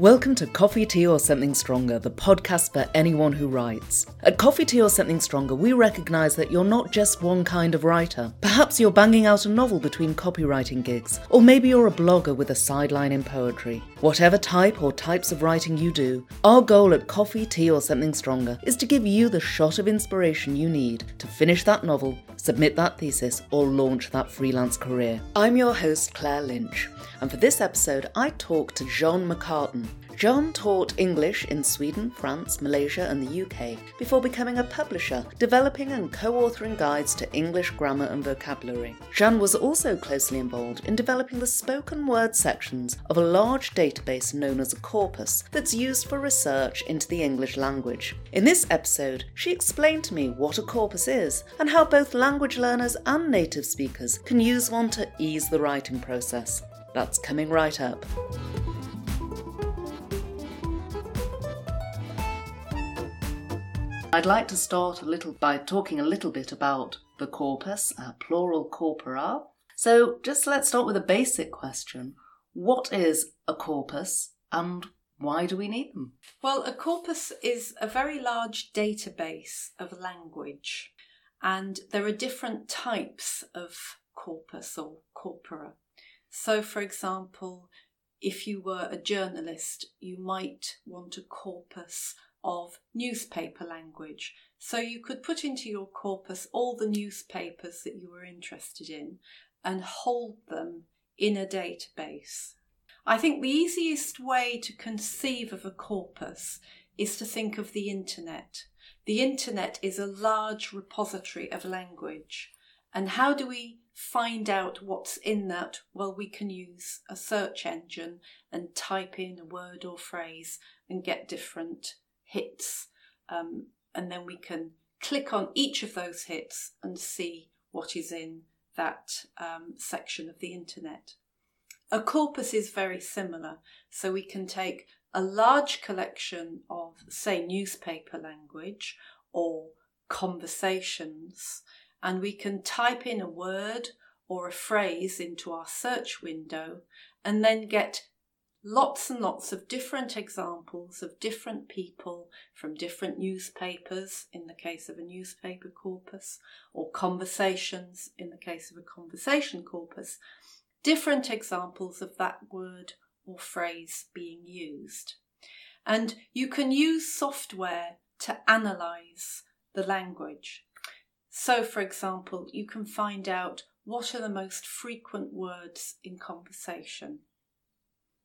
Welcome to Coffee, Tea, or Something Stronger, the podcast for anyone who writes. At Coffee, Tea, or Something Stronger, we recognise that you're not just one kind of writer. Perhaps you're banging out a novel between copywriting gigs, or maybe you're a blogger with a sideline in poetry. Whatever type or types of writing you do, our goal at Coffee, Tea, or Something Stronger is to give you the shot of inspiration you need to finish that novel, submit that thesis, or launch that freelance career. I'm your host, Claire Lynch, and for this episode, I talk to Jeanne McCarten. Jeanne taught English in Sweden, France, Malaysia, and the UK before becoming a publisher, developing and co authoring guides to English grammar and vocabulary. Jeanne was also closely involved in developing the spoken word sections of a large database known as a corpus that's used for research into the English language. In this episode, she explained to me what a corpus is and how both language learners and native speakers can use one to ease the writing process. That's coming right up. I'd like to start a little by talking a little bit about the corpus, uh, plural corpora. So, just let's start with a basic question. What is a corpus and why do we need them? Well, a corpus is a very large database of language, and there are different types of corpus or corpora. So, for example, if you were a journalist, you might want a corpus of newspaper language. So you could put into your corpus all the newspapers that you were interested in and hold them in a database. I think the easiest way to conceive of a corpus is to think of the internet. The internet is a large repository of language. And how do we find out what's in that? Well, we can use a search engine and type in a word or phrase and get different hits, um, and then we can click on each of those hits and see what is in that um, section of the internet. A corpus is very similar, so we can take a large collection of, say, newspaper language or conversations, and we can type in a word or a phrase into our search window and then get lots and lots of different examples of different people from different newspapers, in the case of a newspaper corpus, or conversations, in the case of a conversation corpus, different examples of that word or phrase being used. And you can use software to analyze the language. So, for example, you can find out what are the most frequent words in conversation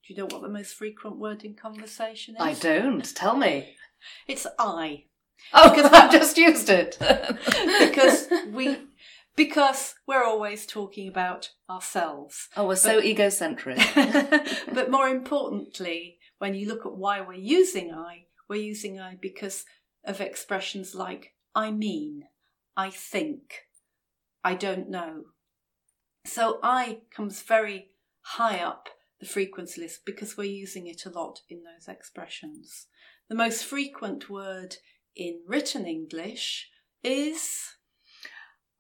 do you know what the most frequent word in conversation is? I don't. Tell me. It's I. Oh, because I've just used it. because we because we're always talking about ourselves. Oh, we're so egocentric. but more importantly, when you look at why we're using I, we're using I because of expressions like I mean, I think, I don't know. So I comes very high up the frequency list because we're using it a lot in those expressions. The most frequent word in written English is.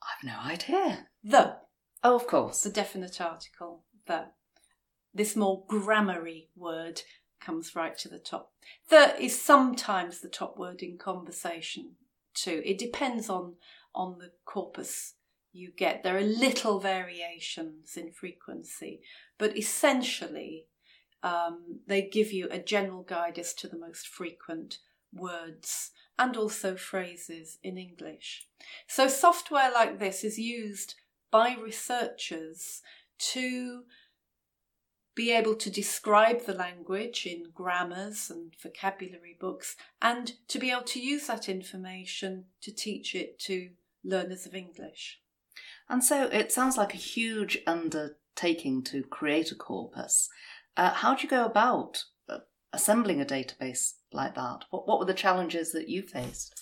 I've no idea. The. Oh, of course. The definite article, the. This more grammary word comes right to the top. The is sometimes the top word in conversation too. It depends on on the corpus you get. There are little variations in frequency, but essentially, um, they give you a general guide as to the most frequent words and also phrases in English. So, software like this is used by researchers to be able to describe the language in grammars and vocabulary books and to be able to use that information to teach it to learners of English. And so it sounds like a huge undertaking to create a corpus. Uh, how do you go about uh, assembling a database like that? What, what were the challenges that you faced?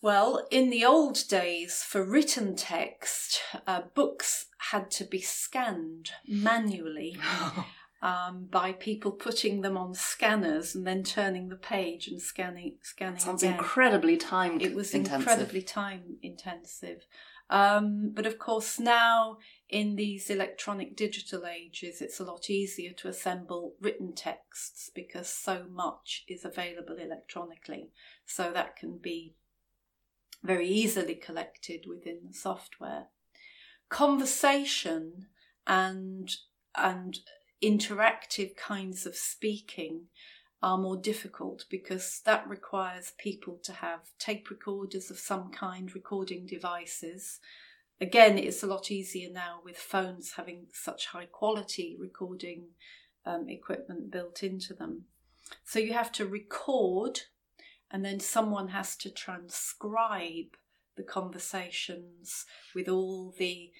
Well, in the old days, for written text, uh, books had to be scanned manually um, by people putting them on scanners and then turning the page and scanning. Scanning. Sounds again. incredibly time. It was intensive. incredibly time intensive. Um, but of course, now in these electronic digital ages, it's a lot easier to assemble written texts because so much is available electronically. So that can be very easily collected within the software. Conversation and and interactive kinds of speaking are more difficult because that requires people to have tape recorders of some kind, recording devices. Again, it's a lot easier now with phones having such high quality recording um, equipment built into them. So you have to record, and then someone has to transcribe the conversations with all the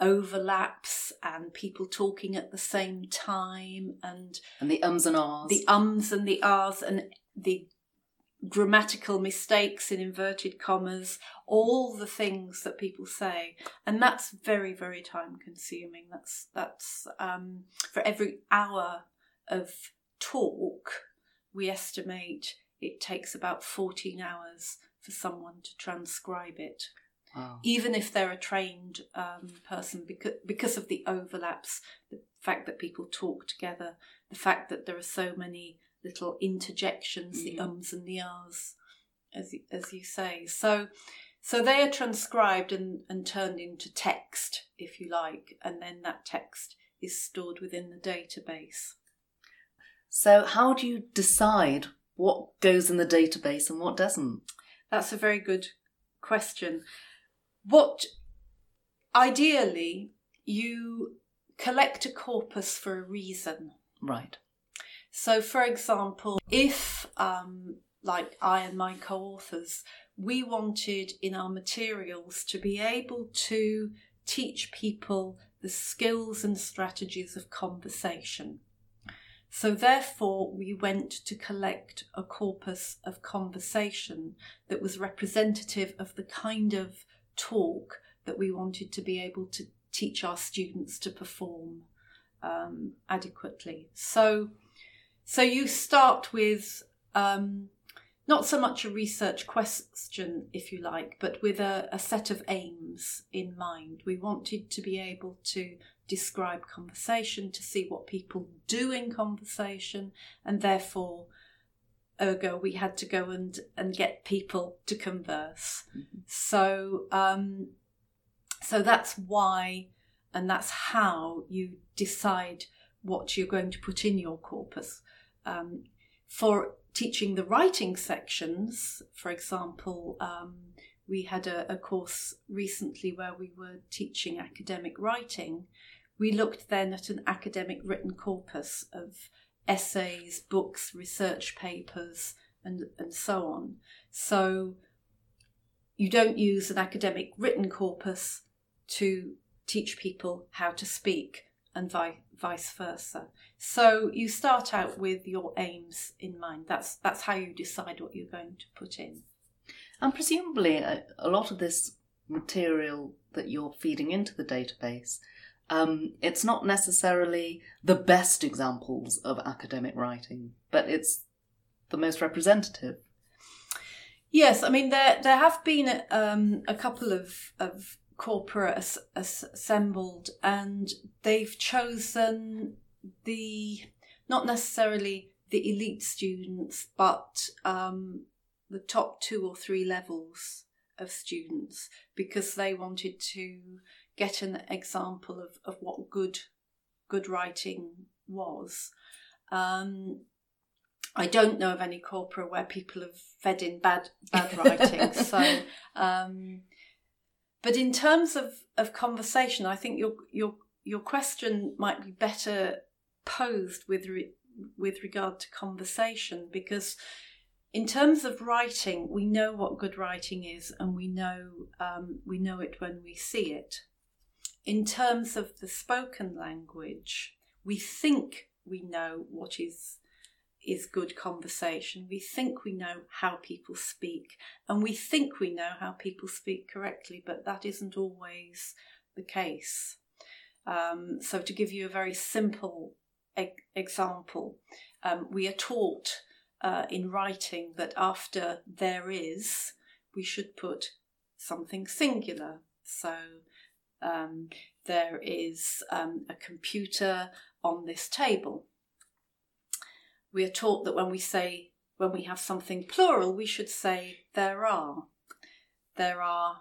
overlaps and people talking at the same time and and the ums and ahs. the ums and the ahs and the grammatical mistakes in inverted commas all the things that people say. And that's very very time consuming. That's that's um, for every hour of talk we estimate it takes about 14 hours for someone to transcribe it Wow. Even if they're a trained um, person, because because of the overlaps, the fact that people talk together, the fact that there are so many little interjections, mm. the ums and the ahs, as as you say. So so they are transcribed and, and turned into text, if you like, and then that text is stored within the database. So how do you decide what goes in the database and what doesn't? That's a very good question what ideally you collect a corpus for a reason. Right. So, for example, if, um, like I and my co authors, we wanted in our materials to be able to teach people the skills and strategies of conversation. So, therefore, we went to collect a corpus of conversation that was representative of the kind of talk that we wanted to be able to teach our students to perform um, adequately. So, so you start with um, not so much a research question, if you like, but with a, a set of aims in mind. We wanted to be able to describe conversation, to see what people do in conversation, and therefore ergo we had to go and and get people to converse. Mm-hmm. so um so that's why and that's how you decide what you're going to put in your corpus. Um, for teaching the writing sections for example um, we had a, a course recently where we were teaching academic writing. We looked then at an academic written corpus of essays, books, research papers, and, and so on. So you don't use an academic written corpus to teach people how to speak and vi- vice versa. So you start out with your aims in mind. That's that's how you decide what you're going to put in. And presumably, a, a lot of this material that you're feeding into the database um, it's not necessarily the best examples of academic writing, but it's the most representative. Yes, I mean there there have been um, a couple of of corpora as, as assembled, and they've chosen the not necessarily the elite students, but um, the top two or three levels of students because they wanted to get an example of, of what good good writing was. Um, I don't know of any corpora where people have fed in bad bad writing. so, um, but in terms of, of conversation, I think your your your question might be better posed with re, with regard to conversation because in terms of writing, we know what good writing is, and we know um, we know it when we see it in terms of the spoken language, we think we know what is is good conversation. We think we know how people speak, and we think we know how people speak correctly, but that isn't always the case. Um, so, to give you a very simple e- example, um, we are taught uh, in writing that after there is, we should put something singular So um, there is um, a computer on this table. We are taught that when we say, when we have something plural, we should say there are. There are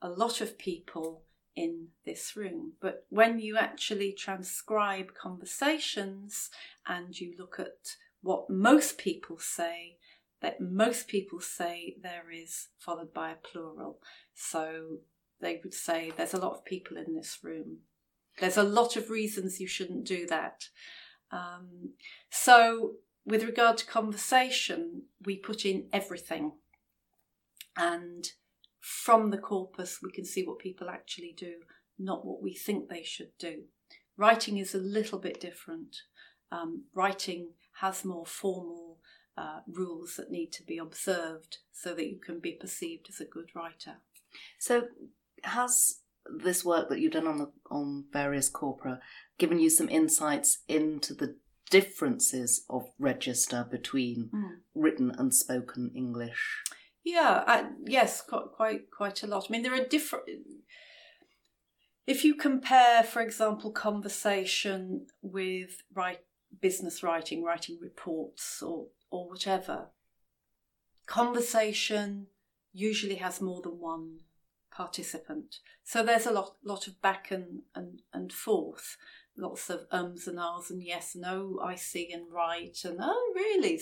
a lot of people in this room. But when you actually transcribe conversations and you look at what most people say, that most people say there is followed by a plural. So they would say there's a lot of people in this room. There's a lot of reasons you shouldn't do that. Um, so, with regard to conversation, we put in everything. And from the corpus, we can see what people actually do, not what we think they should do. Writing is a little bit different. Um, writing has more formal uh, rules that need to be observed so that you can be perceived as a good writer. So, has this work that you've done on the on various corpora given you some insights into the differences of register between mm. written and spoken English? Yeah, uh, yes, quite, quite quite a lot. I mean, there are different. If you compare, for example, conversation with write, business writing, writing reports, or or whatever, conversation usually has more than one participant. So there's a lot lot of back and, and, and forth, lots of ums and ahs and yes and oh, I see and right and oh, really?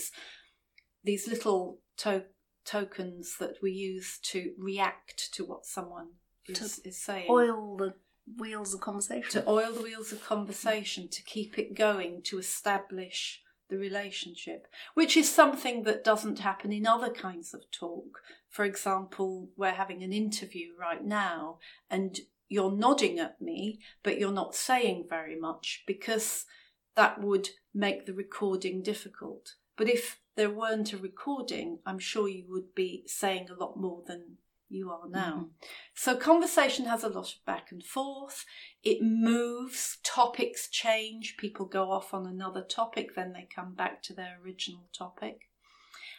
These little to- tokens that we use to react to what someone is, is saying. Oil the wheels of conversation. To oil the wheels of conversation, to keep it going, to establish the relationship, which is something that doesn't happen in other kinds of talk. For example, we're having an interview right now and you're nodding at me, but you're not saying very much because that would make the recording difficult. But if there weren't a recording, I'm sure you would be saying a lot more than you are now. Mm-hmm. So conversation has a lot of back and forth. It moves, topics change, people go off on another topic, then they come back to their original topic.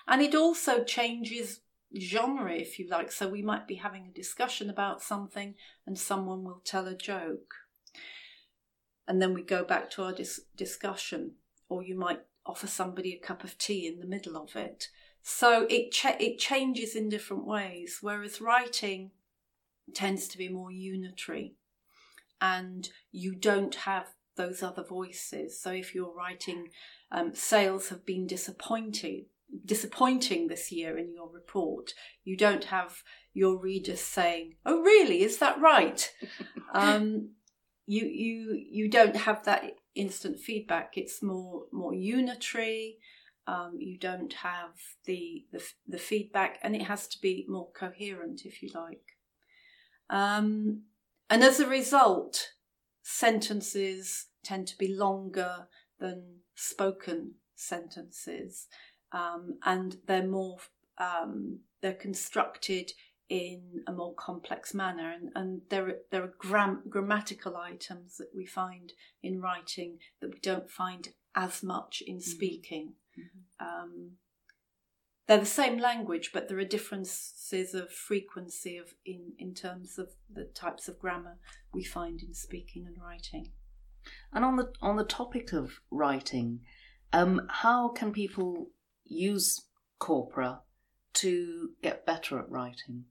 And it also changes genre, if you like. So we might be having a discussion about something and someone will tell a joke. And then we go back to our dis- discussion. Or you might offer somebody a cup of tea in the middle of it. So it it changes in different ways, whereas writing tends to be more unitary, and you don't have those other voices. So if you're writing, um, sales have been disappointed disappointing this year in your report. You don't have your readers saying, "Oh, really? Is that right?" um, you you you don't have that instant feedback. It's more more unitary um, you don't have the, the, the feedback, and it has to be more coherent, if you like. Um, and as a result, sentences tend to be longer than spoken sentences, um, and they're more um, they're constructed in a more complex manner, and, and there are, there are gram- grammatical items that we find in writing that we don't find as much in mm-hmm. speaking. Mm-hmm. Um, they're the same language, but there are differences of frequency of in, in terms of the types of grammar we find in speaking and writing. And on the on the topic of writing, um, how can people use corpora to get better at writing?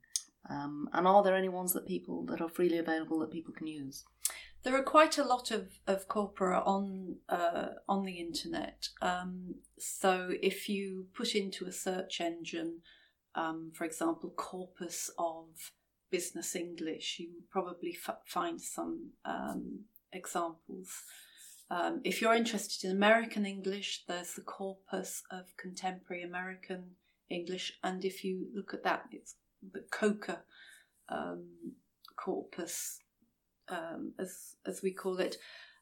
Um, and are there any ones that people that are freely available that people can use? There are quite a lot of, of corpora on uh, on the internet. Um, so if you put into a search engine, um, for example, corpus of business English, you probably f- find some um, examples. Um, if you're interested in American English, there's the corpus of contemporary American English, and if you look at that, it's the COCA um, corpus um, as as we call it,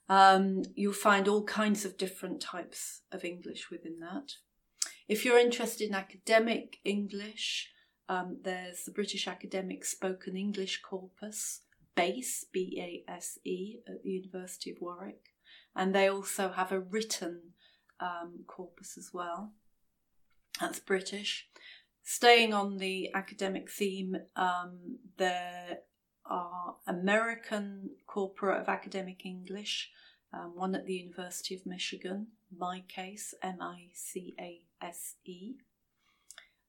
um, you'll find all kinds of different types of English within that. If you're interested in academic English, um, there's the British Academic Spoken English Corpus, BASE, B A S E, at the University of Warwick. And they also have a written um, corpus as well. That's British. Staying on the academic theme, um, there are American Corpora of Academic English, um, one at the University of Michigan, MICASE, M I C A S E.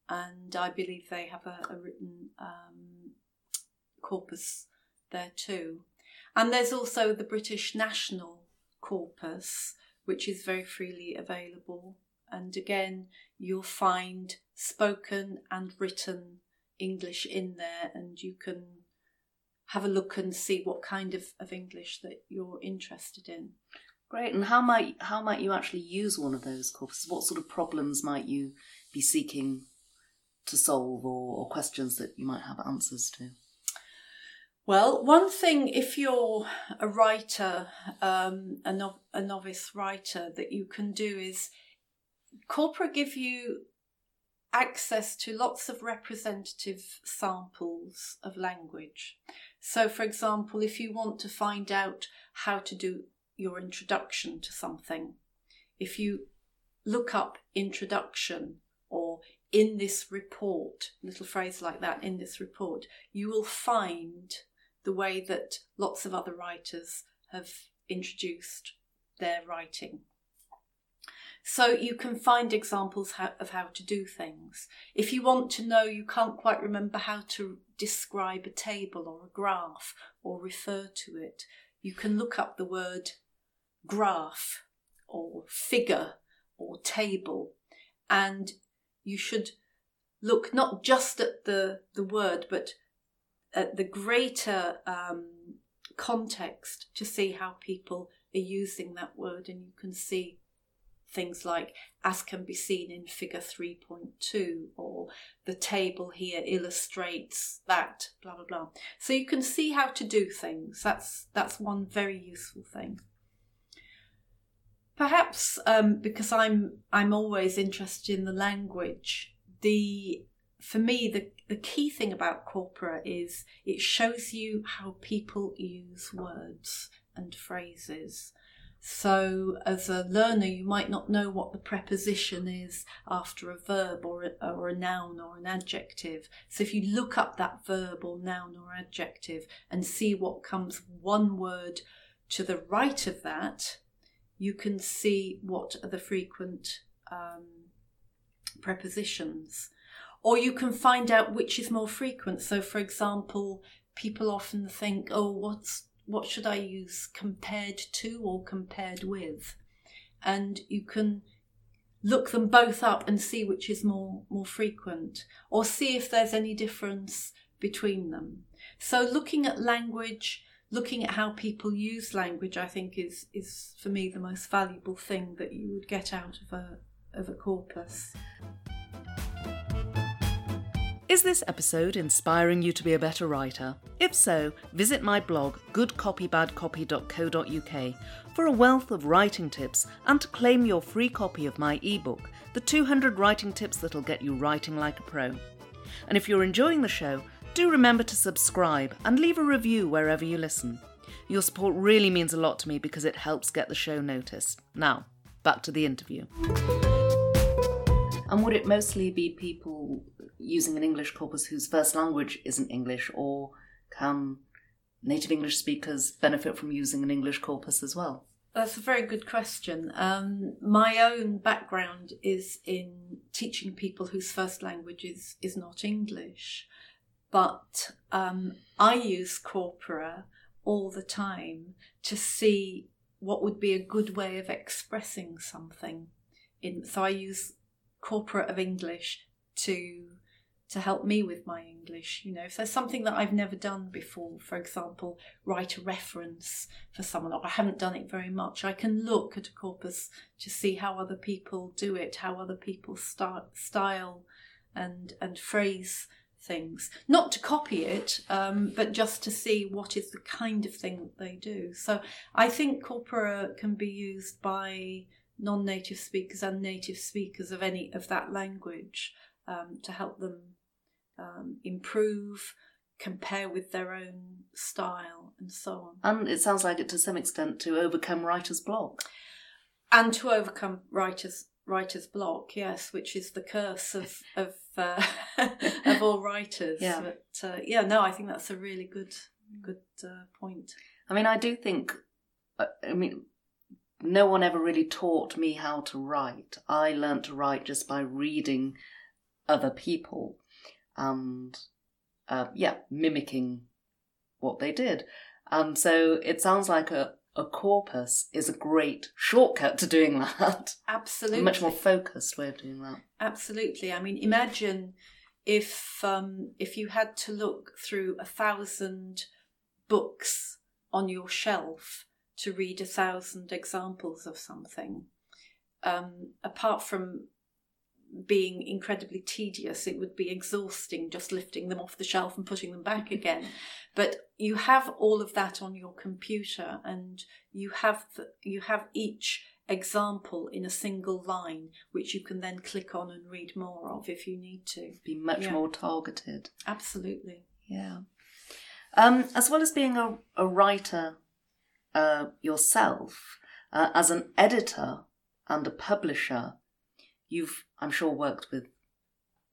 And I believe they have a, a written um, corpus there too. And there's also the British National Corpus, which is very freely available. And again, you'll find spoken and written English in there, and you can have a look and see what kind of, of English that you're interested in. Great. And how might how might you actually use one of those corpuses? What sort of problems might you be seeking to solve, or, or questions that you might have answers to? Well, one thing, if you're a writer, um, a, no- a novice writer, that you can do is corpora give you access to lots of representative samples of language. So, for example, if you want to find out how to do your introduction to something, if you look up introduction or in this report, little phrase like that, in this report, you will find the way that lots of other writers have introduced their writing. So you can find examples of how to do things. If you want to know, you can't quite remember how to describe a table or a graph or refer to it, you can look up the word graph or figure or table and you should look not just at the, the word but at the greater um, context to see how people are using that word and you can see things like as can be seen in figure 3.2 or the table here illustrates that blah blah blah. So you can see how to do things. That's that's one very useful thing. Perhaps um, because i'm i'm always interested in the language the for me the the key thing about corpora is it shows you how people use words and phrases so, as a learner, you might not know what the preposition is after a verb or a, or a noun or an adjective. So, if you look up that verb or noun or adjective and see what comes one word to the right of that, you can see what are the frequent um, prepositions. Or you can find out which is more frequent. So, for example, people often think, oh, what's what should I use compared to or compared with? And you can look them both up and see which is more more frequent or see if there's any difference between them. So looking at language, looking at how people use language I think is is for me the most valuable thing that you would get out of a of a corpus. Is this episode inspiring you to be a better writer? If so, visit my blog goodcopybadcopy.co.uk for a wealth of writing tips and to claim your free copy of my ebook, The 200 Writing Tips That'll Get You Writing Like a Pro. And if you're enjoying the show, do remember to subscribe and leave a review wherever you listen. Your support really means a lot to me because it helps get the show noticed. Now, back to the interview. And would it mostly be people using an English corpus whose first language isn't English, or can native English speakers benefit from using an English corpus as well? That's a very good question. Um, my own background is in teaching people whose first language is, is not English, but um, I use corpora all the time to see what would be a good way of expressing something. In, so I use corpora of English to to help me with my English. You know, if there's something that I've never done before, for example, write a reference for someone, or I haven't done it very much, I can look at a corpus to see how other people do it, how other people start, style and and phrase things. Not to copy it, um, but just to see what is the kind of thing that they do. So I think corpora can be used by non-native speakers and native speakers of any of that language um, to help them um, improve, compare with their own style, and so on. And it sounds like it to some extent to overcome writer's block. And to overcome writer's writer's block, yes, which is the curse of of uh, of all writers. Yeah. But uh, yeah, no, I think that's a really good good uh, point. I mean, I do think, uh, I mean, no one ever really taught me how to write. I learnt to write just by reading other people and, uh, yeah, mimicking what they did. And so it sounds like a, a corpus is a great shortcut to doing that. Absolutely. A much more focused way of doing that. Absolutely. I mean, imagine if um, if you had to look through a thousand books on your shelf to read a thousand examples of something. Um, apart from being incredibly tedious, it would be exhausting just lifting them off the shelf and putting them back again. But you have all of that on your computer, and you have the, you have each example in a single line, which you can then click on and read more of if you need to. Be much Yeah. more targeted. Absolutely. Yeah. Um, as well as being a, a writer uh, yourself, uh, as an editor and a publisher, you've, I'm sure, worked with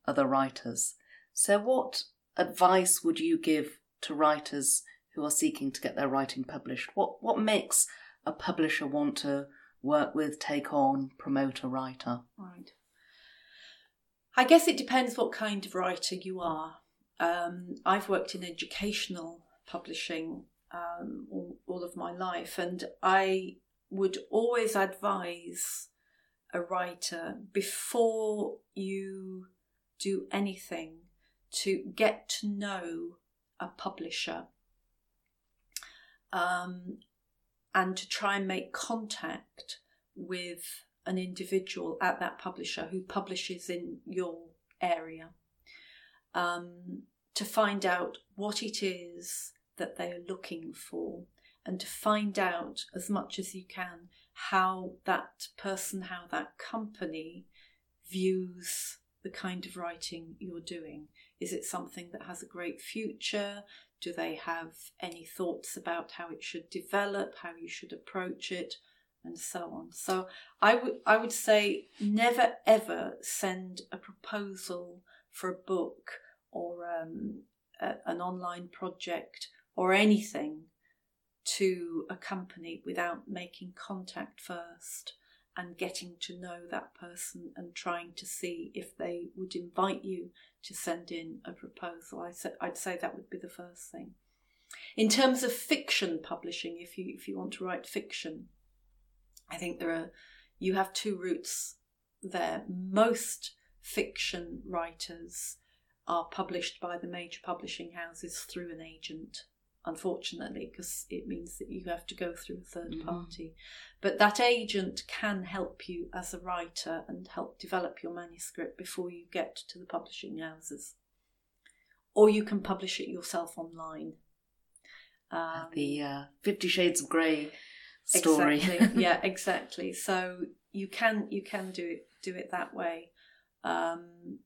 other writers. So, what advice would you give to writers who are seeking to get their writing published? What what makes a publisher want to work with, take on, promote a writer? Right. I guess it depends what kind of writer you are. Um, I've worked in educational publishing um, all, all of my life, and I would always advise a writer before you do anything to get to know a publisher um, and to try and make contact with an individual at that publisher who publishes in your area um, to find out what it is that they are looking for and to find out as much as you can how that person, how that company views the kind of writing you're doing. Is it something that has a great future? Do they have any thoughts about how it should develop, how you should approach it, and so on? So I would I would say never ever send a proposal for a book or um, a, an online project or anything to a company without making contact first and getting to know that person and trying to see if they would invite you to send in a proposal. I said I'd say that would be the first thing. In terms of fiction publishing, if you if you want to write fiction, I think there are you have two routes there. Most fiction writers are published by the major publishing houses through an agent unfortunately, because it means that you have to go through a third Mhm. party. But that agent can help you as a writer and help develop your manuscript before you get to the publishing houses. Or you can publish it yourself online. Um, the uh, Fifty Shades of Grey story. Exactly. yeah, exactly. So you can you can do it do it that way. Um,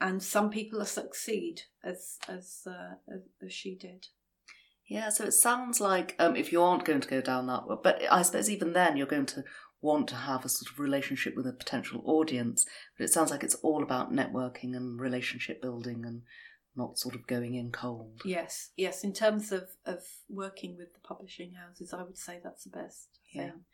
and some people succeed as as, uh, as as she did. Yeah, so it sounds like um, if you aren't going to go down that road, but I suppose even then you're going to want to have a sort of relationship with a potential audience. But it sounds like it's all about networking and relationship building and not sort of going in cold. Yes, yes. In terms of of working with the publishing houses, I would say that's the best Yeah. thing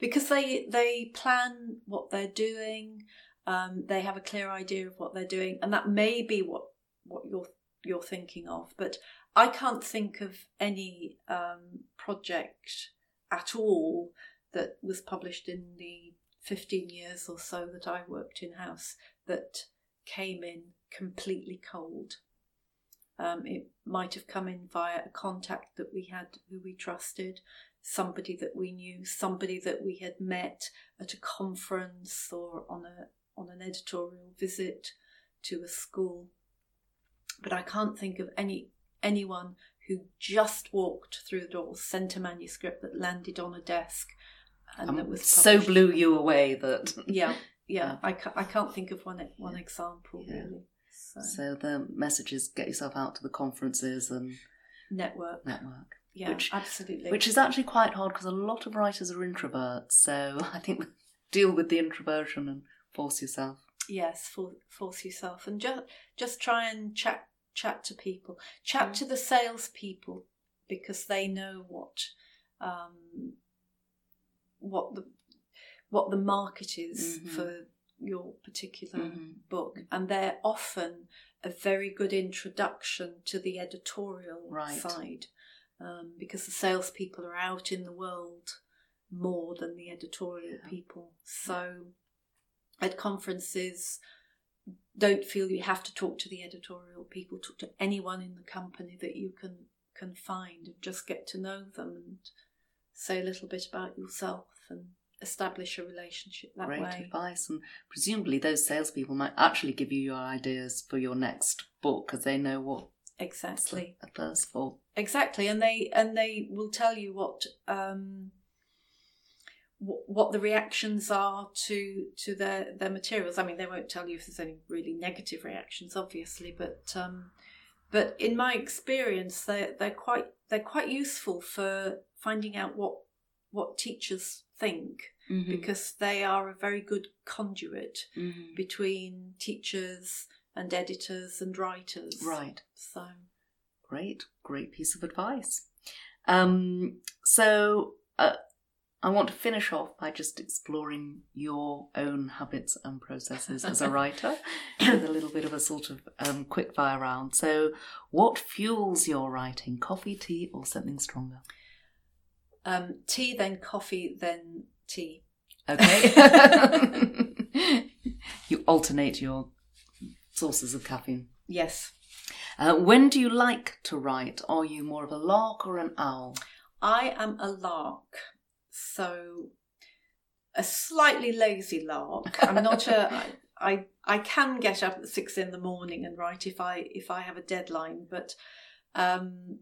because they they plan what they're doing. Um, they have a clear idea of what they're doing, and that may be what what you're you're thinking of. But I can't think of any um, project at all that was published in the 15 years or so that I worked in house that came in completely cold. Um, it might have come in via a contact that we had who we trusted, somebody that we knew, somebody that we had met at a conference or on a on an editorial visit to a school. But I can't think of any anyone who just walked through the door, sent a manuscript that landed on a desk, and Um, that was so blew you away that Yeah, yeah. Yeah. I, ca- I can't think of one one Yeah. example Yeah. really. So, so the message is get yourself out to the conferences and network. network. Yeah, Which- absolutely. Which is actually quite hard because a lot of writers are introverts. So I think deal with the introversion and force yourself. yes, for, force yourself and just just try and chat chat to people, chat Mm. to the salespeople because they know what um, what the what the market is Mhm. for your particular Mhm. book, and they're often a very good introduction to the editorial Right. side um, because the salespeople are out in the world more than the editorial Yeah. people. So at conferences, don't feel you have to talk to the editorial people. Talk to anyone in the company that you can can find and just get to know them and say a little bit about yourself and establish a relationship that Great way. advice, and presumably those salespeople might actually give you your ideas for your next book because they know what Exactly. a thirst for. exactly and they and they will tell you what um wh- what the reactions are to to their their materials i mean they won't tell you if there's any really negative reactions obviously but um but in my experience they they're quite they're quite useful for finding out what what teachers think Mm-hmm. because they are a very good conduit Mhm. between teachers and editors and writers Right. so Great, great piece of advice. Um, so uh, I want to finish off by just exploring your own habits and processes as a writer with a little bit of a sort of um, quick fire round. So, what fuels your writing? Coffee, tea, or something stronger? Um, tea, then coffee, then tea. Okay. you alternate your sources of caffeine. Yes. Uh, when do you like to write? Are you more of a lark or an owl? I am a lark, so a slightly lazy lark. I'm not a. I, I I can get up at six in the morning and write if I if I have a deadline, but um,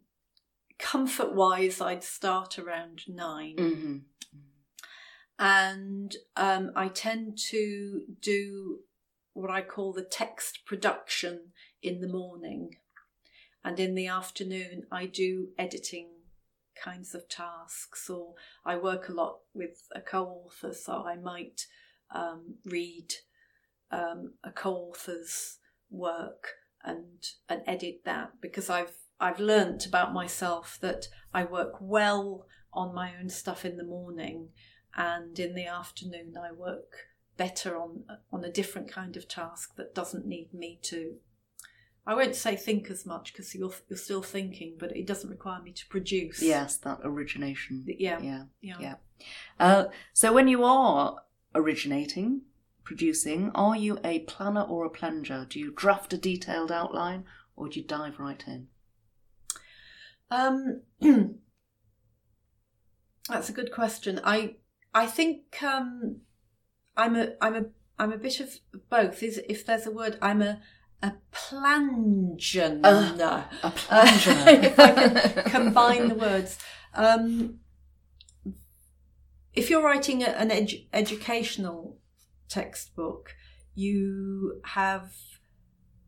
comfort wise, I'd start around 9 Mm-hmm. and um, I tend to do what I call the text production in the morning, and in the afternoon I do editing kinds of tasks, or I work a lot with a co-author, so I might um, read um, a co-author's work and and edit that because I've I've learnt about myself that I work well on my own stuff in the morning and in the afternoon I work better on on a different kind of task that doesn't need me to I won't say think as much because you're you're still thinking but it doesn't require me to produce Yes, that origination. yeah Yeah. yeah, Yeah. Uh, so when you are originating, producing, are you a planner or a plunger? Do you draft a detailed outline or do you dive right in? Um, that's a good question. I I think um, I'm a I'm a I'm a bit of both. Is if there's a word, I'm a a planger. Uh, A plunger. if I can combine the words. Um, if you're writing a, an edu- educational textbook, you have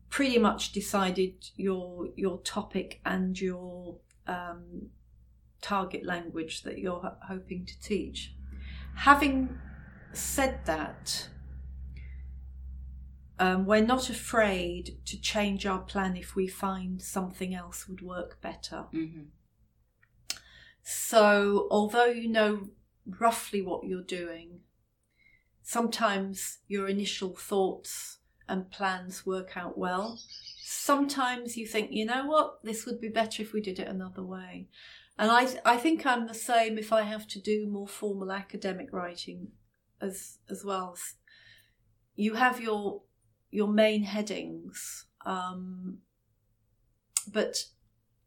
pretty much decided your your topic and your um, target language that you're ho- hoping to teach. Having said that, um, we're not afraid to change our plan if we find something else would work better. hmm So, although you know roughly what you're doing, sometimes your initial thoughts and plans work out well. Sometimes you think, you know what, this would be better if we did it another way. And I, I think I'm the same if I have to do more formal academic writing as as well. You have your your main headings, um, but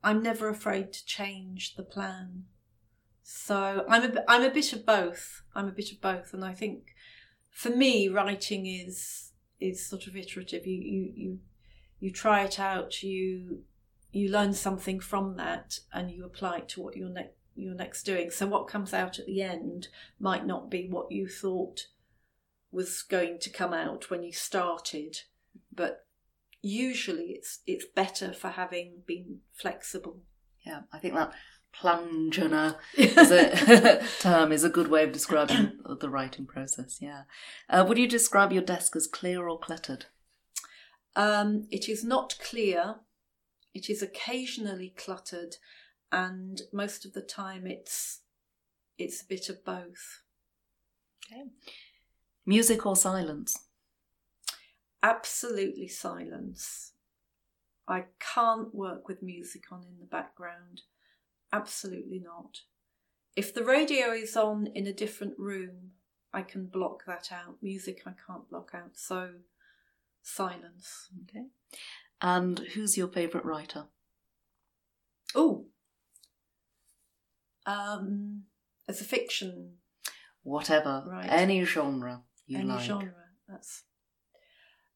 I'm never afraid to change the plan. So I'm a, I'm a bit of both. I'm a bit of both, and I think for me, writing is is sort of iterative. You you you you try it out. You you learn something from that, and you apply it to what you're next you're next doing. So what comes out at the end might not be what you thought was going to come out when you started, but usually it's it's better for having been flexible. Yeah, I think that plunger as a term is a good way of describing the writing process. Yeah. Uh, would you describe your desk as clear or cluttered? Um, it is not clear. It is occasionally cluttered, and most of the time it's it's a bit of both. Okay. Music or silence? Absolutely silence. I can't work with music on in the background. Absolutely not. If the radio is on in a different room, I can block that out. Music I can't block out. So silence. Okay. And who's your favourite writer? Oh. Um as a fiction. Whatever. Right. Any genre you Any like. genre. That's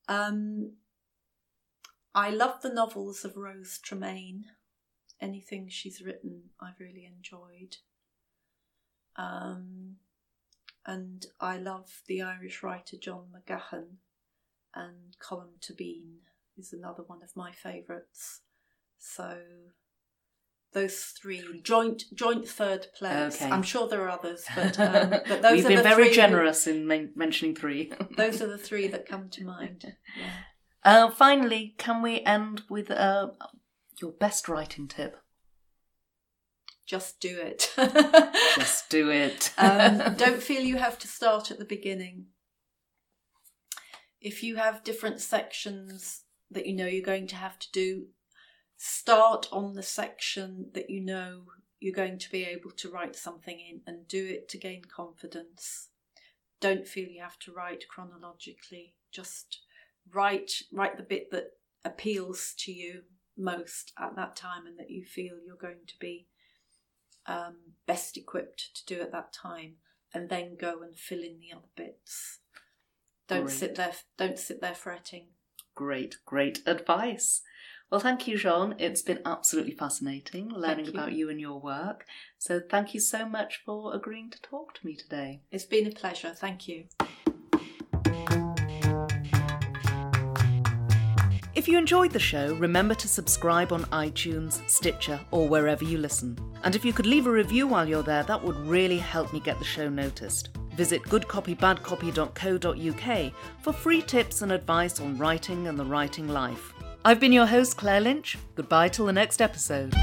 um I love the novels of Rose Tremain. Anything she's written I've really enjoyed. Um and I love the Irish writer John McGahern and Colm Tóibín is another one of my favourites. So those three joint joint third place. Okay. I'm sure there are others, but, um, but those we've are been very generous in men- mentioning three. those are the three that come to mind. Yeah. Uh, finally, can we end with uh, your best writing tip? Just do it. Just do it. um, don't feel you have to start at the beginning. If you have different sections that you know you're going to have to do, start on the section that you know you're going to be able to write something in and do it to gain confidence. Don't feel you have to write chronologically. Just write write the bit that appeals to you most at that time and that you feel you're going to be um, best equipped to do at that time, and then go and fill in the other bits. Don't great. sit there. Don't sit there fretting. Great, great advice. Well, thank you, Jeanne. It's been absolutely fascinating learning you. about you and your work. So, thank you so much for agreeing to talk to me today. It's been a pleasure. Thank you. If you enjoyed the show, remember to subscribe on iTunes, Stitcher, or wherever you listen. And if you could leave a review while you're there, that would really help me get the show noticed. Visit goodcopybadcopy.co.uk for free tips and advice on writing and the writing life. I've been your host, Claire Lynch. Goodbye till the next episode.